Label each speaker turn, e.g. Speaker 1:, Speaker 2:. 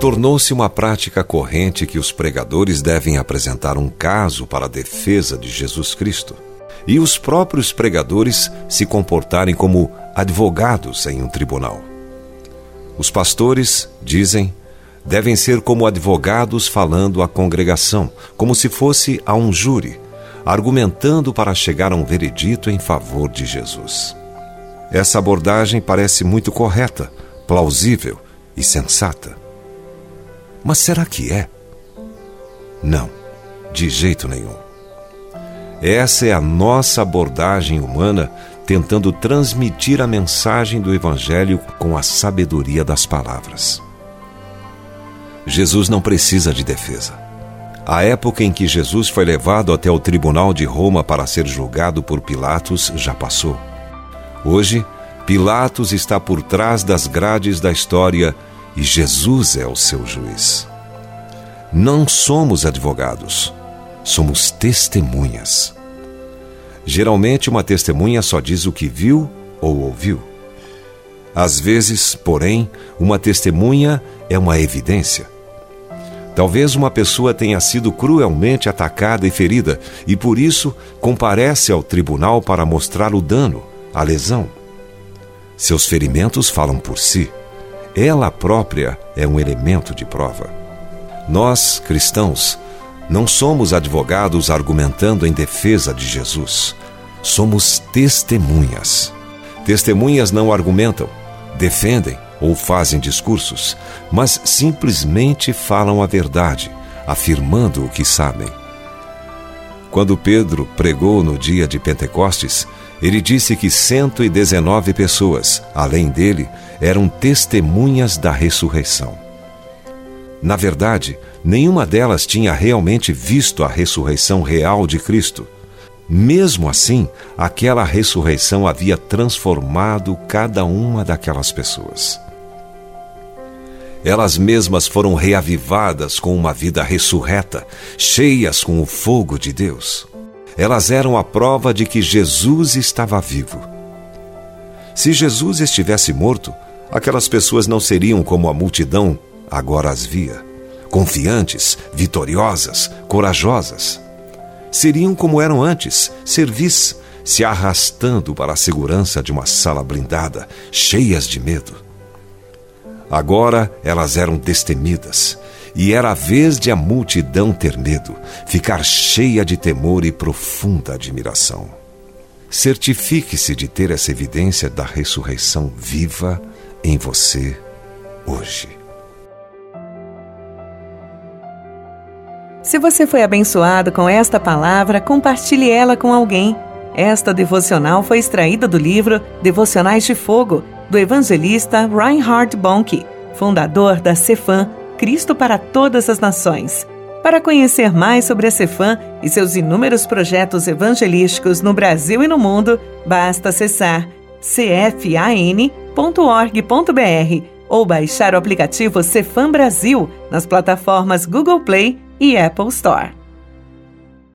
Speaker 1: Tornou-se uma prática corrente que os pregadores devem apresentar um caso para a defesa de Jesus Cristo e os próprios pregadores se comportarem como advogados em um tribunal. Os pastores, dizem, devem ser como advogados falando à congregação, como se fosse a um júri, argumentando para chegar a um veredito em favor de Jesus. Essa abordagem parece muito correta, plausível e sensata. Mas será que é? Não, de jeito nenhum. Essa é a nossa abordagem humana tentando transmitir a mensagem do Evangelho com a sabedoria das palavras. Jesus não precisa de defesa. A época em que Jesus foi levado até o tribunal de Roma para ser julgado por Pilatos já passou. Hoje, Pilatos está por trás das grades da história e Jesus é o seu juiz. Não somos advogados, somos testemunhas. Geralmente, uma testemunha só diz o que viu ou ouviu. Às vezes, porém, uma testemunha é uma evidência. Talvez uma pessoa tenha sido cruelmente atacada e ferida e por isso comparece ao tribunal para mostrar o dano, a lesão. Seus ferimentos falam por si. Ela própria é um elemento de prova. Nós, cristãos, não somos advogados argumentando em defesa de Jesus. Somos testemunhas. Testemunhas não argumentam, defendem ou fazem discursos, mas simplesmente falam a verdade, afirmando o que sabem. Quando Pedro pregou no dia de Pentecostes, ele disse que 119 pessoas, além dele, eram testemunhas da ressurreição. Na verdade, nenhuma delas tinha realmente visto a ressurreição real de Cristo. Mesmo assim, aquela ressurreição havia transformado cada uma daquelas pessoas. Elas mesmas foram reavivadas com uma vida ressurreta, cheias com o fogo de Deus. Elas eram a prova de que Jesus estava vivo. Se Jesus estivesse morto, aquelas pessoas não seriam como a multidão agora as via, confiantes, vitoriosas, corajosas. Seriam como eram antes, servis, se arrastando para a segurança de uma sala blindada, cheias de medo. Agora elas eram destemidas, e era a vez de a multidão ter medo, ficar cheia de temor e profunda admiração. Certifique-se de ter essa evidência da ressurreição viva em você hoje.
Speaker 2: Se você foi abençoado com esta palavra, compartilhe ela com alguém. Esta devocional foi extraída do livro Devocionais de Fogo, do evangelista Reinhard Bonnke, fundador da Cefam, Cristo para Todas as Nações. Para conhecer mais sobre a Cefam e seus inúmeros projetos evangelísticos no Brasil e no mundo, basta acessar cfan.org.br ou baixar o aplicativo Cefam Brasil nas plataformas Google Play e Apple Store.